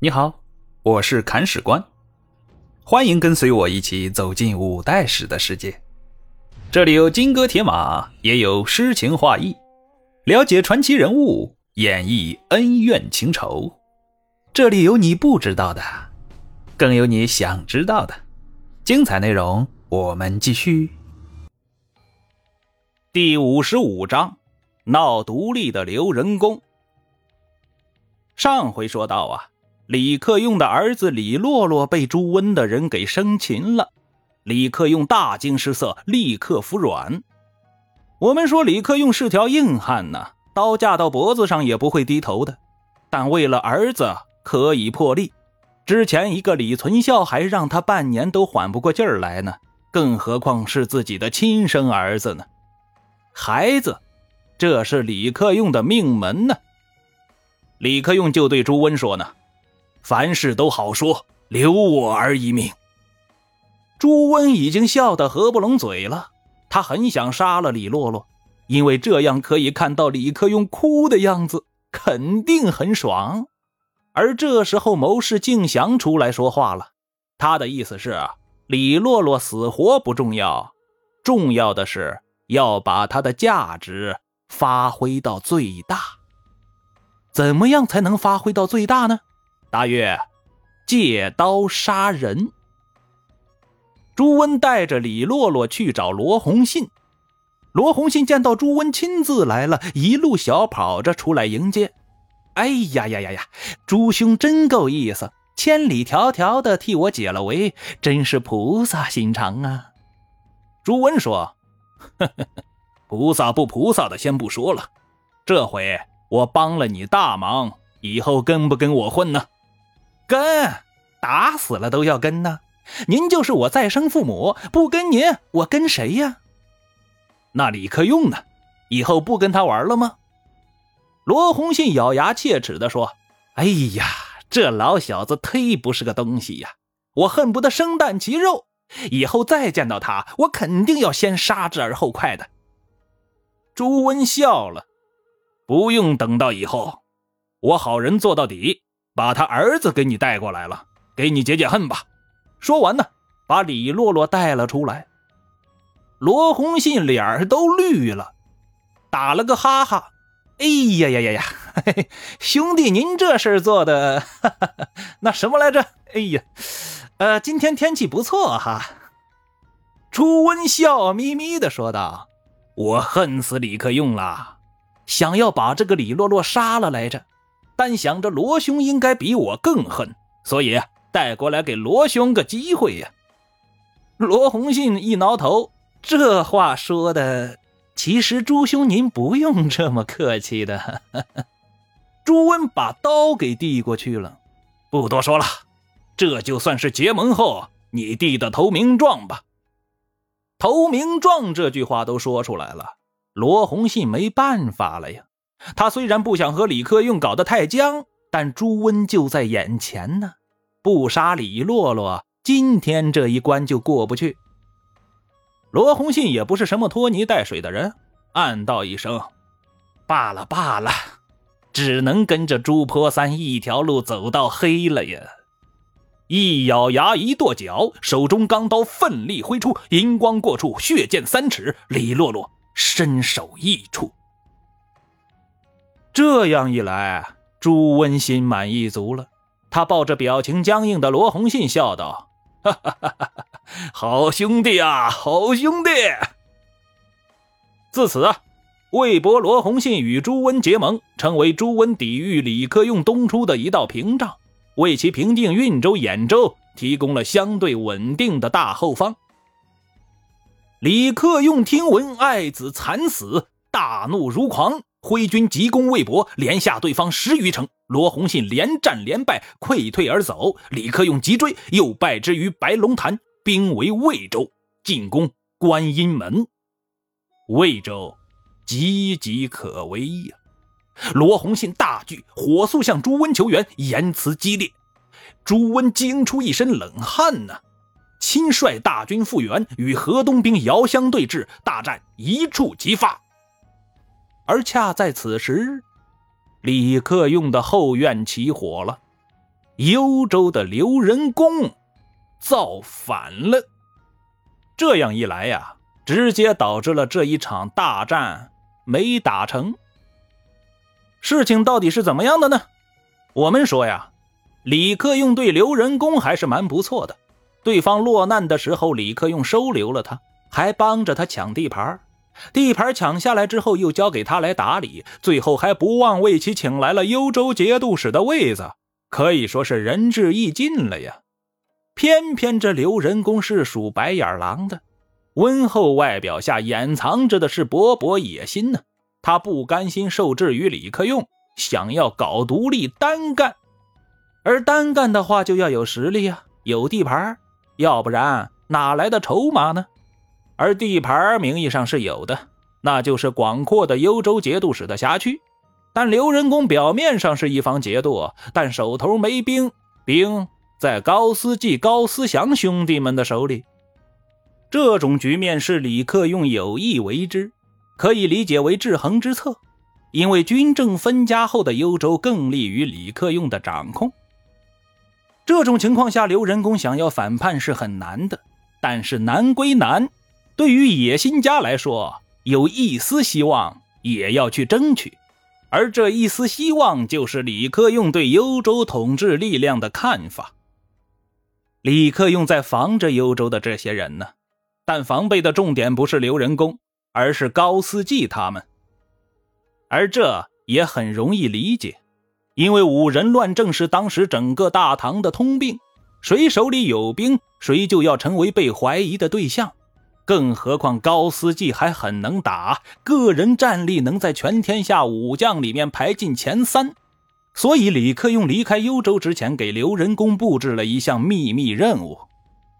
你好，我是砍史官，欢迎跟随我一起走进五代史的世界。这里有金戈铁马，也有诗情画意，了解传奇人物，演绎恩怨情仇。这里有你不知道的，更有你想知道的。精彩内容，我们继续。第五十五章：闹独立的刘仁恭。上回说到啊。李克用的儿子李洛洛被朱温的人给生擒了，李克用大惊失色，立刻服软。我们说李克用是条硬汉呢，刀架到脖子上也不会低头的。但为了儿子可以破例，之前一个李存孝还让他半年都缓不过劲儿来呢，更何况是自己的亲生儿子呢？孩子，这是李克用的命门呢。李克用就对朱温说呢。凡事都好说，留我儿一命。朱温已经笑得合不拢嘴了，他很想杀了李洛洛，因为这样可以看到李克用哭的样子，肯定很爽。而这时候，谋士敬祥出来说话了，他的意思是：李洛洛死活不重要，重要的是要把他的价值发挥到最大。怎么样才能发挥到最大呢？大约借刀杀人。朱温带着李洛洛去找罗洪信。罗洪信见到朱温亲自来了，一路小跑着出来迎接。哎呀呀呀呀！朱兄真够意思，千里迢迢的替我解了围，真是菩萨心肠啊！朱温说：“呵呵呵，菩萨不菩萨的先不说了，这回我帮了你大忙，以后跟不跟我混呢？”跟，打死了都要跟呢。您就是我再生父母，不跟您，我跟谁呀？那李克用呢？以后不跟他玩了吗？罗洪信咬牙切齿地说：“哎呀，这老小子忒不是个东西呀！我恨不得生啖其肉。以后再见到他，我肯定要先杀之而后快的。”朱温笑了：“不用等到以后，我好人做到底。”把他儿子给你带过来了，给你解解恨吧。说完呢，把李洛洛带了出来。罗洪信脸儿都绿了，打了个哈哈：“哎呀呀呀呀，嘿 嘿兄弟，您这事做的 那什么来着？哎呀，呃，今天天气不错哈。”朱温笑眯眯的说道：“我恨死李克用了，想要把这个李洛洛杀了来着。”但想着罗兄应该比我更恨，所以带过来给罗兄个机会呀。罗红信一挠头，这话说的，其实朱兄您不用这么客气的。朱温把刀给递过去了，不多说了，这就算是结盟后你递的投名状吧。投名状这句话都说出来了，罗红信没办法了呀。他虽然不想和李克用搞得太僵，但朱温就在眼前呢，不杀李洛洛，今天这一关就过不去。罗洪信也不是什么拖泥带水的人，暗道一声：“罢了罢了，只能跟着朱坡三一条路走到黑了呀！”一咬牙，一跺脚，手中钢刀奋力挥出，银光过处，血溅三尺，李洛洛身首异处。这样一来，朱温心满意足了。他抱着表情僵硬的罗洪信笑道：“哈哈哈哈好兄弟啊，好兄弟！”自此啊，魏博罗洪信与朱温结盟，成为朱温抵御李克用东出的一道屏障，为其平定运州、兖州提供了相对稳定的大后方。李克用听闻爱子惨死，大怒如狂。挥军急攻魏博，连下对方十余城。罗洪信连战连败，溃退而走。李克用急追，又败之于白龙潭，兵围魏州，进攻观音门。魏州岌岌可危呀！罗洪信大惧，火速向朱温求援，言辞激烈。朱温惊出一身冷汗呐，亲率大军复原，与河东兵遥相对峙，大战一触即发。而恰在此时，李克用的后院起火了。幽州的刘仁恭造反了。这样一来呀，直接导致了这一场大战没打成。事情到底是怎么样的呢？我们说呀，李克用对刘仁恭还是蛮不错的。对方落难的时候，李克用收留了他，还帮着他抢地盘。地盘抢下来之后，又交给他来打理，最后还不忘为其请来了幽州节度使的位子，可以说是仁至义尽了呀。偏偏这刘仁恭是属白眼狼的，温厚外表下掩藏着的是勃勃野心呢。他不甘心受制于李克用，想要搞独立单干，而单干的话就要有实力啊，有地盘，要不然哪来的筹码呢？而地盘名义上是有的，那就是广阔的幽州节度使的辖区。但刘仁恭表面上是一方节度，但手头没兵，兵在高思济、高思祥兄弟们的手里。这种局面是李克用有意为之。可以理解为制衡之策，因为军政分家后的幽州更利于李克用的掌控。这种情况下，刘仁恭想要反叛是很难的。但是难归难，对于野心家来说，有一丝希望也要去争取。而这一丝希望，就是李克用对幽州统治力量的看法。李克用在防着幽州的这些人呢，但防备的重点不是刘仁恭。而是高思济他们，而这也很容易理解，因为五人乱政是当时整个大唐的通病，谁手里有兵，谁就要成为被怀疑的对象。更何况高思济还很能打，个人战力能在全天下武将里面排进前三。所以李克用离开幽州之前，给刘仁恭布置了一项秘密任务，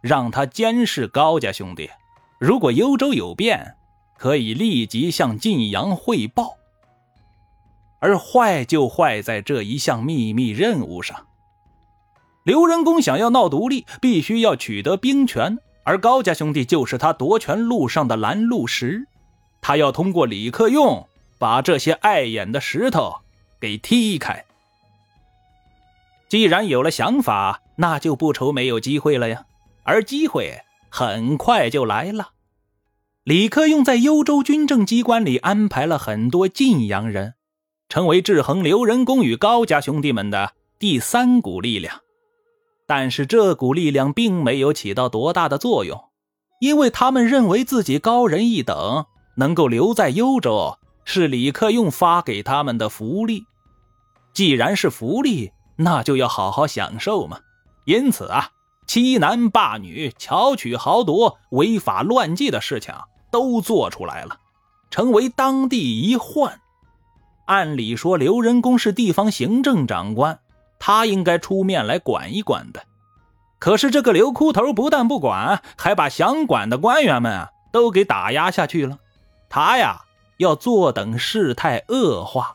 让他监视高家兄弟，如果幽州有变。可以立即向晋阳汇报，而坏就坏在这一项秘密任务上。刘仁恭想要闹独立，必须要取得兵权，而高家兄弟就是他夺权路上的拦路石。他要通过李克用把这些碍眼的石头给踢开。既然有了想法，那就不愁没有机会了呀。而机会很快就来了。李克用在幽州军政机关里安排了很多晋阳人，成为制衡刘仁恭与高家兄弟们的第三股力量。但是这股力量并没有起到多大的作用，因为他们认为自己高人一等，能够留在幽州是李克用发给他们的福利。既然是福利，那就要好好享受嘛。因此啊，欺男霸女、巧取豪夺、违法乱纪的事情。都做出来了，成为当地一患。按理说，刘仁恭是地方行政长官，他应该出面来管一管的。可是这个刘枯头不但不管，还把想管的官员们啊都给打压下去了。他呀，要坐等事态恶化。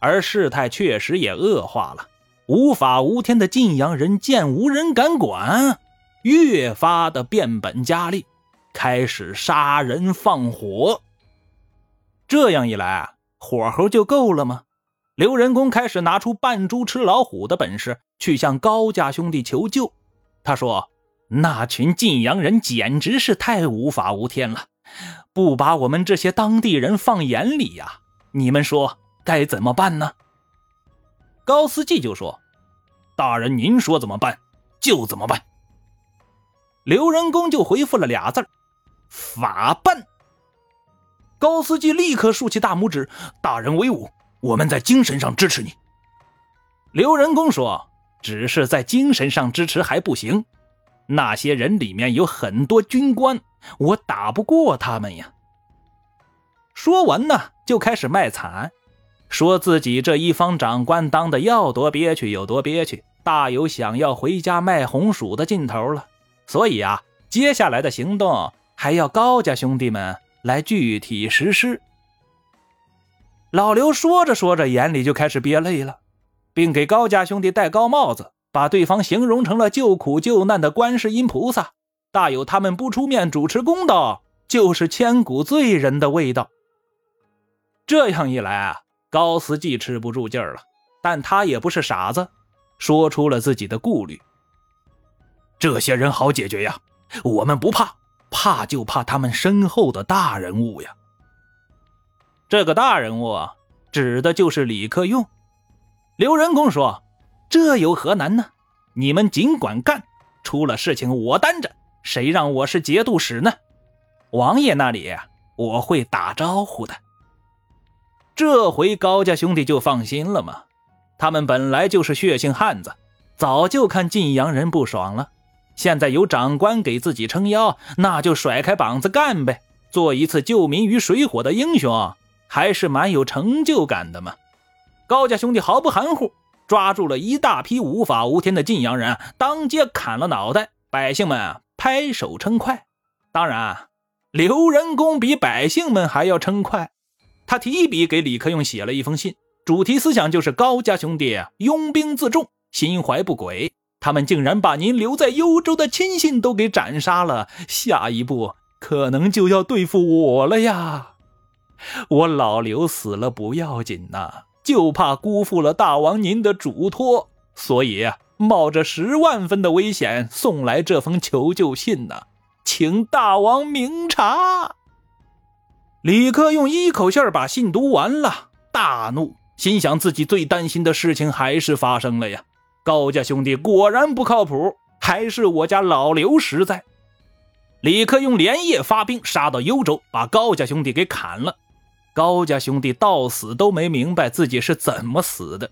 而事态确实也恶化了，无法无天的晋阳人见无人敢管，越发的变本加厉。开始杀人放火，这样一来啊，火候就够了吗？刘仁恭开始拿出扮猪吃老虎的本事，去向高家兄弟求救。他说：“那群晋阳人简直是太无法无天了，不把我们这些当地人放眼里呀！你们说该怎么办呢？”高思济就说：“大人，您说怎么办就怎么办。”刘仁恭就回复了俩字儿。法办。高司机立刻竖起大拇指：“大人威武，我们在精神上支持你。”刘仁恭说：“只是在精神上支持还不行，那些人里面有很多军官，我打不过他们呀。”说完呢，就开始卖惨，说自己这一方长官当的要多憋屈有多憋屈，大有想要回家卖红薯的劲头了。所以啊，接下来的行动。还要高家兄弟们来具体实施。老刘说着说着，眼里就开始憋泪了，并给高家兄弟戴高帽子，把对方形容成了救苦救难的观世音菩萨，大有他们不出面主持公道就是千古罪人的味道。这样一来啊，高思济吃不住劲儿了，但他也不是傻子，说出了自己的顾虑。这些人好解决呀，我们不怕，怕就怕他们身后的大人物呀。这个大人物，指的就是李克用。刘仁恭说：“这有何难呢？你们尽管干，出了事情我担着，谁让我是节度使呢？王爷那里我会打招呼的。”这回高家兄弟就放心了嘛。他们本来就是血性汉子，早就看晋阳人不爽了。现在有长官给自己撑腰，那就甩开膀子干呗，做一次救民于水火的英雄，还是蛮有成就感的嘛。高家兄弟毫不含糊，抓住了一大批无法无天的晋阳人，当街砍了脑袋，百姓们拍手称快。当然，刘仁恭比百姓们还要称快，他提笔给李克用写了一封信。主题思想就是高家兄弟拥兵自重，心怀不轨。他们竟然把您留在幽州的亲信都给斩杀了，下一步可能就要对付我了呀！我老刘死了不要紧呐，就怕辜负了大王您的嘱托，所以冒着十万分的危险送来这封求救信呢，请大王明察。李克用一口气把信读完了，大怒。心想自己最担心的事情还是发生了呀！高家兄弟果然不靠谱，还是我家老刘实在。李克用连夜发兵杀到幽州，把高家兄弟给砍了。高家兄弟到死都没明白自己是怎么死的，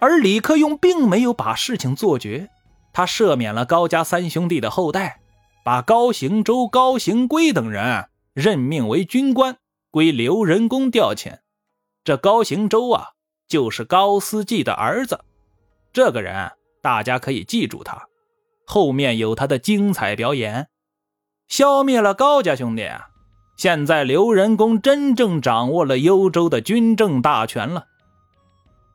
而李克用并没有把事情做绝，他赦免了高家三兄弟的后代，把高行周、高行规等人任命为军官，归刘仁恭调遣。这高行周啊，就是高思济的儿子。这个人大家可以记住他，后面有他的精彩表演。消灭了高家兄弟，现在刘仁恭真正掌握了幽州的军政大权了。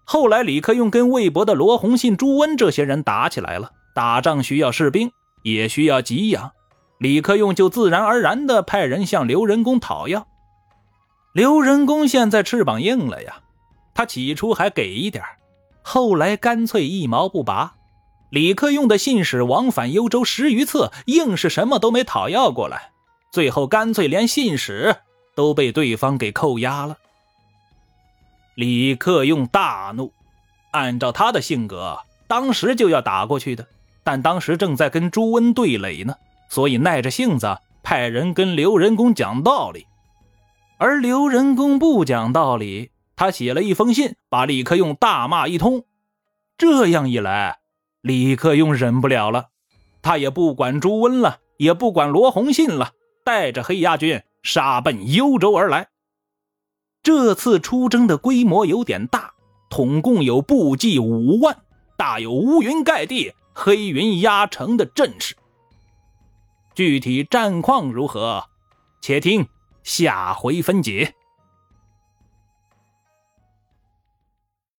后来李克用跟魏博的罗洪信、朱温这些人打起来了，打仗需要士兵，也需要给养，李克用就自然而然地派人向刘仁恭讨要。刘仁恭现在翅膀硬了呀，他起初还给一点后来干脆一毛不拔。李克用的信使往返幽州十余次，硬是什么都没讨要过来，最后干脆连信使都被对方给扣押了。李克用大怒，按照他的性格，当时就要打过去的，但当时正在跟朱温对垒呢，所以耐着性子派人跟刘仁恭讲道理。而刘仁恭不讲道理，他写了一封信，把李克用大骂一通。这样一来，李克用忍不了了，他也不管朱温了，也不管罗洪信了，带着黑鸦军杀奔幽州而来。这次出征的规模有点大，统共有部骑五万，大有乌云盖地、黑云压城的阵势。具体战况如何，且听。下回分解。